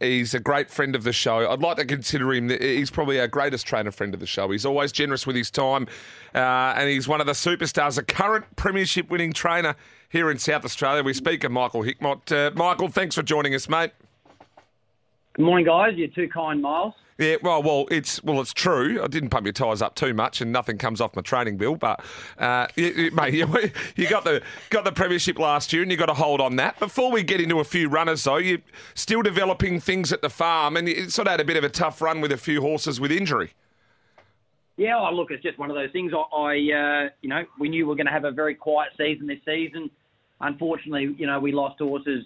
He's a great friend of the show. I'd like to consider him. He's probably our greatest trainer friend of the show. He's always generous with his time, uh, and he's one of the superstars, a current premiership winning trainer here in South Australia. We speak of Michael Hickmott. Uh, Michael, thanks for joining us, mate. Good morning, guys. You're too kind, Miles. Yeah, well, well, it's well, it's true. I didn't pump your tyres up too much, and nothing comes off my training bill. But, uh, you, you, mate, you, you, got the got the premiership last year, and you got to hold on that. Before we get into a few runners, though, you're still developing things at the farm, and you sort of had a bit of a tough run with a few horses with injury. Yeah, oh, look, it's just one of those things. I, I uh, you know, we knew we were going to have a very quiet season this season. Unfortunately, you know, we lost horses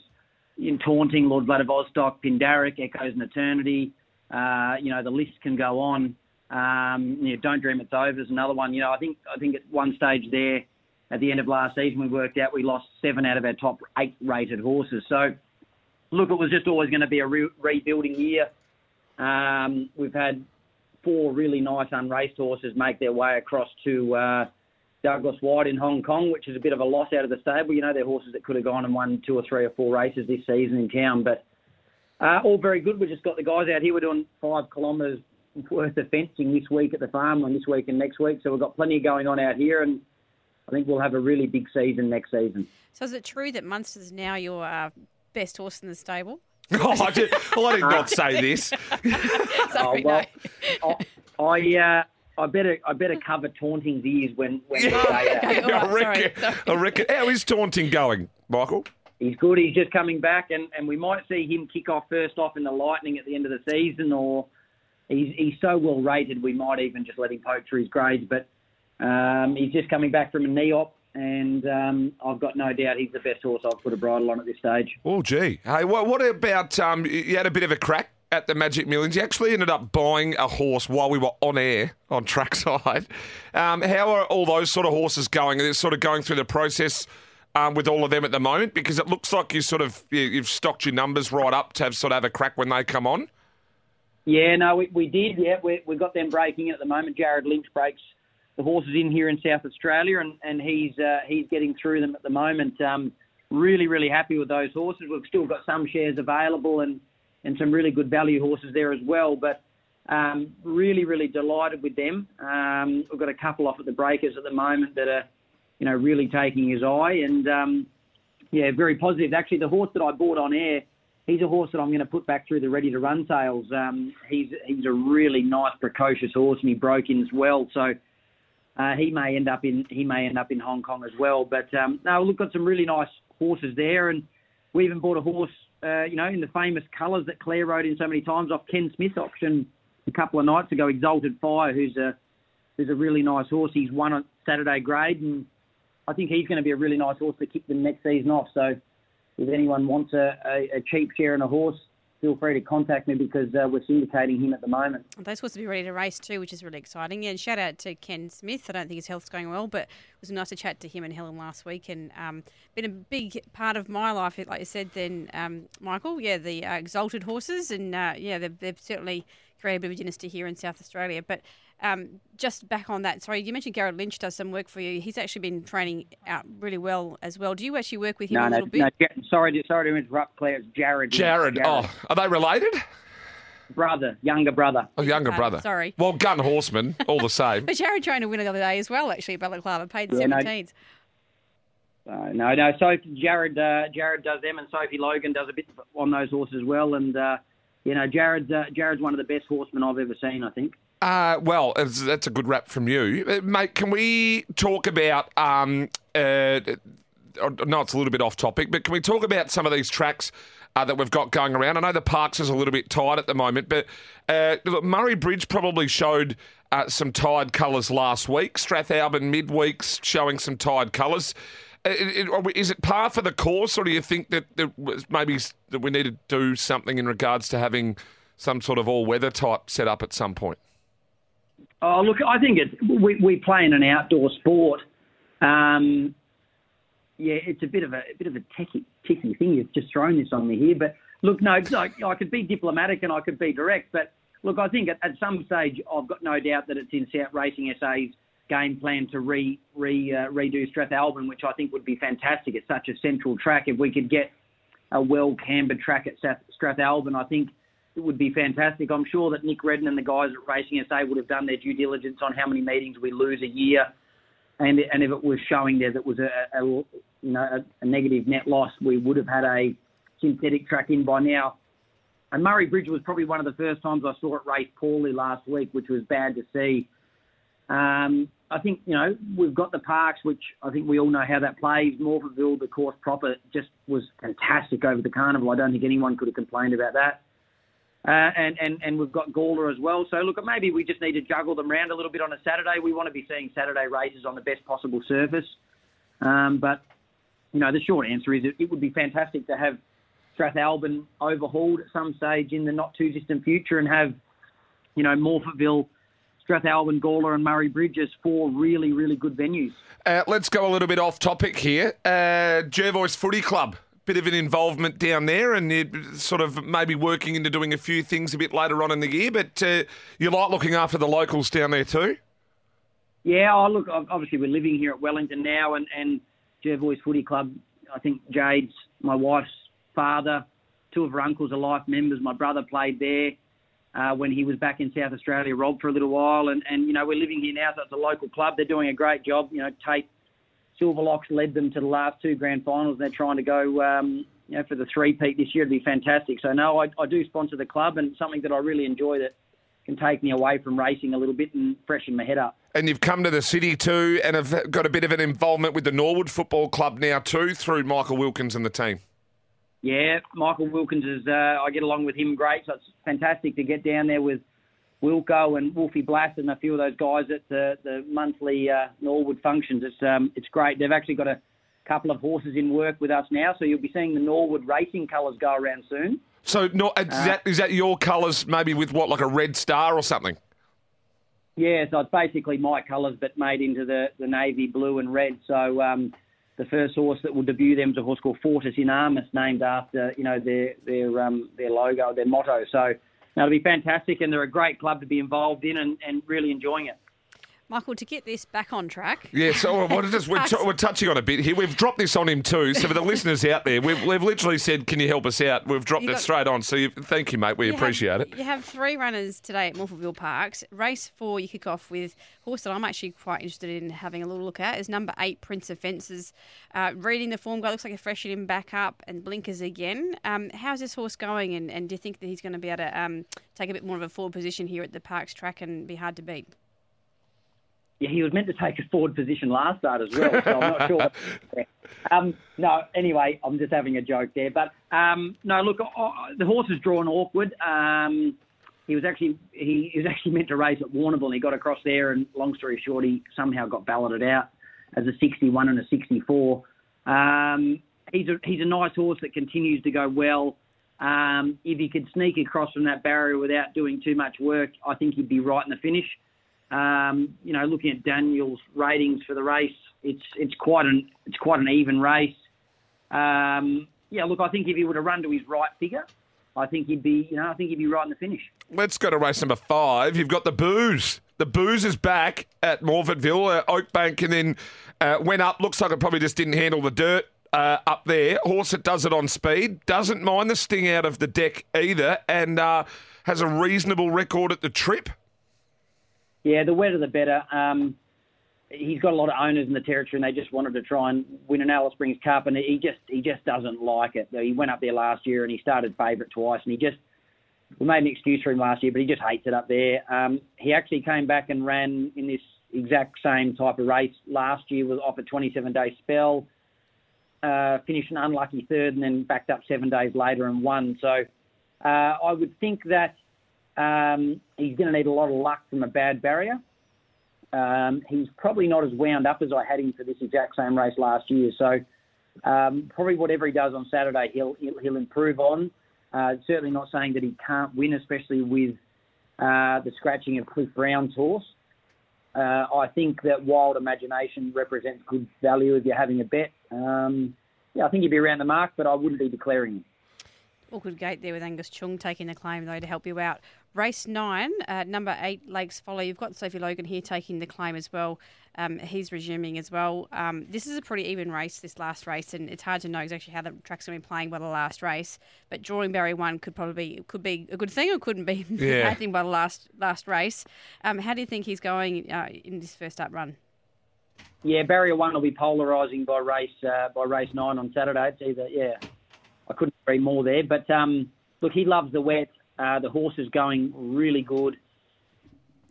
in Taunting, Lord Vladivostok, Pindaric, Echoes and Eternity. Uh, you know, the list can go on. Um, you know, Don't Dream It's Over is another one. You know, I think I think at one stage there, at the end of last season, we worked out we lost seven out of our top eight rated horses. So, look, it was just always going to be a re- rebuilding year. Um, we've had four really nice unraced horses make their way across to uh, Douglas Whyte in Hong Kong, which is a bit of a loss out of the stable. You know, they're horses that could have gone and won two or three or four races this season in town, but uh, all very good. We just got the guys out here. We're doing five kilometres worth of fencing this week at the farm and this week and next week. So we've got plenty going on out here, and I think we'll have a really big season next season. So is it true that Munster's now your uh, best horse in the stable? oh, I did, well, I did not say this. Sorry, oh, well, no. I, I uh, I better I better cover Taunting's ears when when you say that. Okay, all I right, sorry, sorry. I reckon. How is Taunting going, Michael? He's good. He's just coming back, and, and we might see him kick off first off in the Lightning at the end of the season, or he's he's so well rated we might even just let him poke through his grades. But um, he's just coming back from a knee op, and um, I've got no doubt he's the best horse I've put a bridle on at this stage. Oh, gee. Hey, what, what about um, you had a bit of a crack at the Magic Millions? You actually ended up buying a horse while we were on air on trackside. Um, how are all those sort of horses going? Are they sort of going through the process um, with all of them at the moment? Because it looks like you sort of you, you've stocked your numbers right up to have sort of have a crack when they come on. Yeah, no, we, we did. Yeah, we we got them breaking at the moment. Jared Lynch breaks the horses in here in South Australia, and and he's uh, he's getting through them at the moment. Um, really, really happy with those horses. We've still got some shares available, and and some really good value horses there as well. But um, really, really delighted with them. Um, we've got a couple off at the breakers at the moment that are, you know, really taking his eye, and um, yeah, very positive. Actually, the horse that I bought on air, he's a horse that I'm going to put back through the ready to run sales. Um, he's he's a really nice, precocious horse, and he broke in as well. So. Uh, he may end up in he may end up in Hong Kong as well, but um, no, we've got some really nice horses there, and we even bought a horse, uh, you know, in the famous colours that Claire rode in so many times off Ken Smith's auction a couple of nights ago. Exalted Fire, who's a who's a really nice horse. He's won on Saturday grade, and I think he's going to be a really nice horse to kick the next season off. So, if anyone wants a, a, a cheap share in a horse, feel free to contact me because uh, we're syndicating him at the moment. Those supposed to be ready to race too, which is really exciting. And shout out to Ken Smith. I don't think his health's going well, but it was nice to chat to him and Helen last week, and um, been a big part of my life, like you said. Then um, Michael, yeah, the uh, exalted horses, and uh, yeah, they've, they've certainly created a bit of a dynasty here in South Australia. But um, just back on that, sorry, you mentioned Garrett Lynch does some work for you. He's actually been training out really well as well. Do you actually work with him No, a no, little bit? no. Ja- Sorry, to, sorry to interrupt, Claire. It's Jared. Jared, oh, are they related? brother, younger brother. A younger Okay, brother. sorry. Well, gun horseman, all the same. But Jared trained a winner the other day as well, actually, at Balaklava, paid Yeah, no. 17s. Uh, no, no. Sophie, Jared, uh, Jared does them, and Sophie Logan does a bit on those horses as well. And uh, you know, Jared's uh, Jared's one of the best horsemen I've ever seen. I think. Uh, well, that's a good rap from you, Uh, mate. Can we talk about? Um, uh, I know it's a little bit off topic, but can we talk about some of these tracks uh, that we've got going around? I know the Parks is a little bit tight at the moment, but uh, look, Murray Bridge probably showed uh, some tired colours last week. Strathalbyn midweeks showing some tired colours. Uh, it- it- Is it par for the course, or do you think that was maybe that we need to do something in regards to having some sort of all-weather type set up at some point? Oh, look, I think it's we, we play in an outdoor sport. Um, yeah, it's a bit of a, a bit of a techie, thing. You've just thrown this on me here, but Look, no, like, I could be diplomatic and I could be direct, but look, I think at, at some stage I've got no doubt that it's in South Racing SA's game plan to re, re uh, redo Strathalbyn, which I think would be fantastic. It's such a central track. If we could get a well cambered track at Strathalbyn, I think it would be fantastic. I'm sure that Nick Redden and the guys at Racing SA would have done their due diligence on how many meetings we lose a year, and and if it was showing there that was a, a you know a, negative net loss, we would have had a synthetic track in by now. And Murray Bridge was probably one of the first times I saw it race poorly last week, which was bad to see. Um, I think, you know, we've got the parks, which I think we all know how that plays. Morphettville, the course proper, just was fantastic over the carnival. I don't think anyone could have complained about that. Uh, and, and, and we've got Gawler as well. So, look, maybe we just need to juggle them around a little bit on a Saturday. We want to be seeing Saturday races on the best possible surface. Um, but, you know, the short answer is it, it would be fantastic to have Strathalbyn overhauled at some stage in the not too distant future and have, you know, Morphettville, Strathalbyn, Gawler, and Murray Bridge as four really, really good venues. Uh, let's go a little bit off topic here. Uh, Jervois Footy Club, bit of an involvement down there, and you're sort of maybe working into doing a few things a bit later on in the year. But uh, you like looking after the locals down there too. Yeah, oh, look, obviously we're living here at Wellington now, and and Jervois Footy Club. I think Jade's my wife's father. Two of her uncles are life members. My brother played there uh, when he was back in South Australia, Rob, for a little while. And, and, you know, we're living here now, so it's a local club. They're doing a great job. You know, Tate Silverlocks led them to the last two grand finals. And they're trying to go, um, you know, for the three-peat this year. It'd be fantastic. So, no, I, I do sponsor the club and something that I really enjoy that can take me away from racing a little bit and freshen my head up. And you've come to the city too and have got a bit of an involvement with the Norwood Football Club now too through Michael Wilkins and the team. Yeah, Michael Wilkins is. Uh, I get along with him great, so it's fantastic to get down there with Wilco and Wolfie Blass and a few of those guys at the, the monthly uh, Norwood functions. It's um, it's great. They've actually got a couple of horses in work with us now, so you'll be seeing the Norwood racing colours go around soon. So, no, is, uh, that, is that your colours, maybe with what, like a red star or something? Yeah, so it's basically my colours, but made into the, the navy blue and red. So um, the first horse that will debut them is a horse called Fortis in Armis, named after you know their their um, their logo, their motto. So it'll be fantastic, and they're a great club to be involved in, and, and really enjoying it. Michael, to get this back on track. Yeah, so what is this? We're, t- we're, touching on a bit here. We've dropped this on him too. So for the listeners out there, we've, we've literally said, "Can you help us out?" We've dropped it straight on. So you, thank you, mate. We appreciate have, it. You have three runners today at Morphettville Parks. Race four, you kick off with horse that I'm actually quite interested in having a little look at is number eight, Prince of Fences. Uh, reading the form guide, looks like a freshen him back up and blinkers again. Um, how's this horse going? And, and do you think that he's going to be able to um, take a bit more of a forward position here at the Parks track and be hard to beat? Yeah, he was meant to take a forward position last start as well, so I'm not sure. Um, no, anyway, I'm just having a joke there. But um, no, look, uh, the horse is drawn awkward. Um, he was actually he, he, was actually meant to race at Warrnambool, and he got across there. And long story short, he somehow got balloted out as a 61 and a 64. Um, he's a he's a nice horse that continues to go well. Um, if he could sneak across from that barrier without doing too much work, I think he'd be right in the finish. Um, you know, looking at Daniel's ratings for the race, it's it's quite an it's quite an even race. Um, yeah, look, I think if he would have run to his right figure, I think he'd be, you know, I think he'd be right in the finish. Let's go to race number five. You've got the booze. The booze is back at Morphettville, uh, Oakbank, and then uh, went up. Looks like it probably just didn't handle the dirt uh, up there. Horse that does it on speed doesn't mind the sting out of the deck either, and uh, has a reasonable record at the trip. Yeah, the wetter the better. Um, he's got a lot of owners in the territory, and they just wanted to try and win an Alice Springs Cup, and he just he just doesn't like it. He went up there last year and he started favourite twice, and he just we made an excuse for him last year, but he just hates it up there. Um, he actually came back and ran in this exact same type of race last year, was off a 27 day spell, uh, finished an unlucky third, and then backed up seven days later and won. So uh, I would think that um, he's going to need a lot of luck from a bad barrier. Um, he's probably not as wound up as I had him for this exact same race last year. So um, probably whatever he does on Saturday, he'll he'll, he'll improve on. Uh, certainly not saying that he can't win, especially with uh, the scratching of Cliff Brown's horse. Uh, I think that Wild Imagination represents good value if you're having a bet. Um, yeah, I think he'd be around the mark, but I wouldn't be declaring him. awkward gate there with Angus Chung taking the claim, though, to help you out. Race nine, uh, number eight, Lakes Folly. You've got Sophie Logan here taking the claim as well. Um, he's resuming as well. Um, this is a pretty even race, this last race, and it's hard to know exactly how the track's going to be playing by the last race. But Drawing Barry one could probably could be a good thing or couldn't be Yeah. a bad thing by the last last race. Um, how do you think he's going uh, in this first up run? Yeah, barrier one will be polarising by race uh, by race nine on Saturday. It's either yeah, I couldn't agree more there. But um, look, he loves the wet. Uh, the horse is going really good.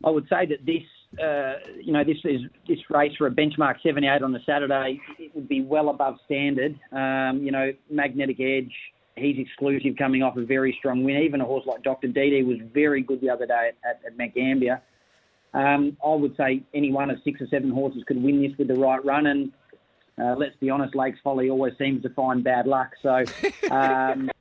I would say that this, uh, you know, this is this race for a benchmark 78 on the Saturday. It would be well above standard. Um, you know, magnetic edge. He's exclusive, coming off a very strong win. Even a horse like Dr. Didi was very good the other day at, at, at Mount Gambier. Um, I would say any one of six or seven horses could win this with the right run. And uh, let's be honest, Lakes Folly always seems to find bad luck. So, um,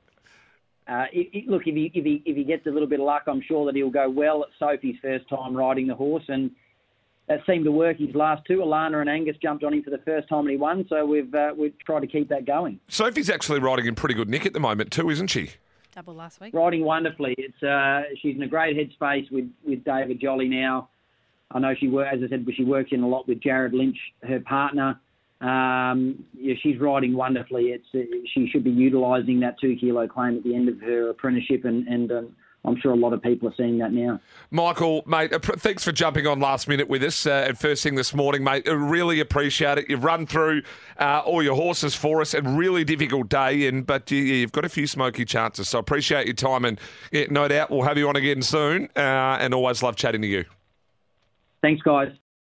uh, it, it, look, if he, if, he, if he gets a little bit of luck, I'm sure that he'll go well at Sophie's first time riding the horse. And that seemed to work his last two. Alana and Angus jumped on him for the first time and he won. So we've, uh, we've tried to keep that going. Sophie's actually riding in pretty good nick at the moment too, isn't she? Double last week. riding wonderfully. It's uh, she's in a great headspace with, with David Jolly now. I know she works, as I said, she works in a lot with Jared Lynch, her partner. Um, yeah, she's riding wonderfully. It's uh, she should be utilising that two kilo claim at the end of her apprenticeship, and and um, I'm sure a lot of people are seeing that now. Michael, mate, uh, thanks for jumping on last minute with us uh, at first thing this morning, mate. I really appreciate it. You've run through uh, all your horses for us. A really difficult day, and but you, you've got a few smoky chances. So appreciate your time, and yeah, no doubt we'll have you on again soon. Uh, and always love chatting to you. Thanks, guys.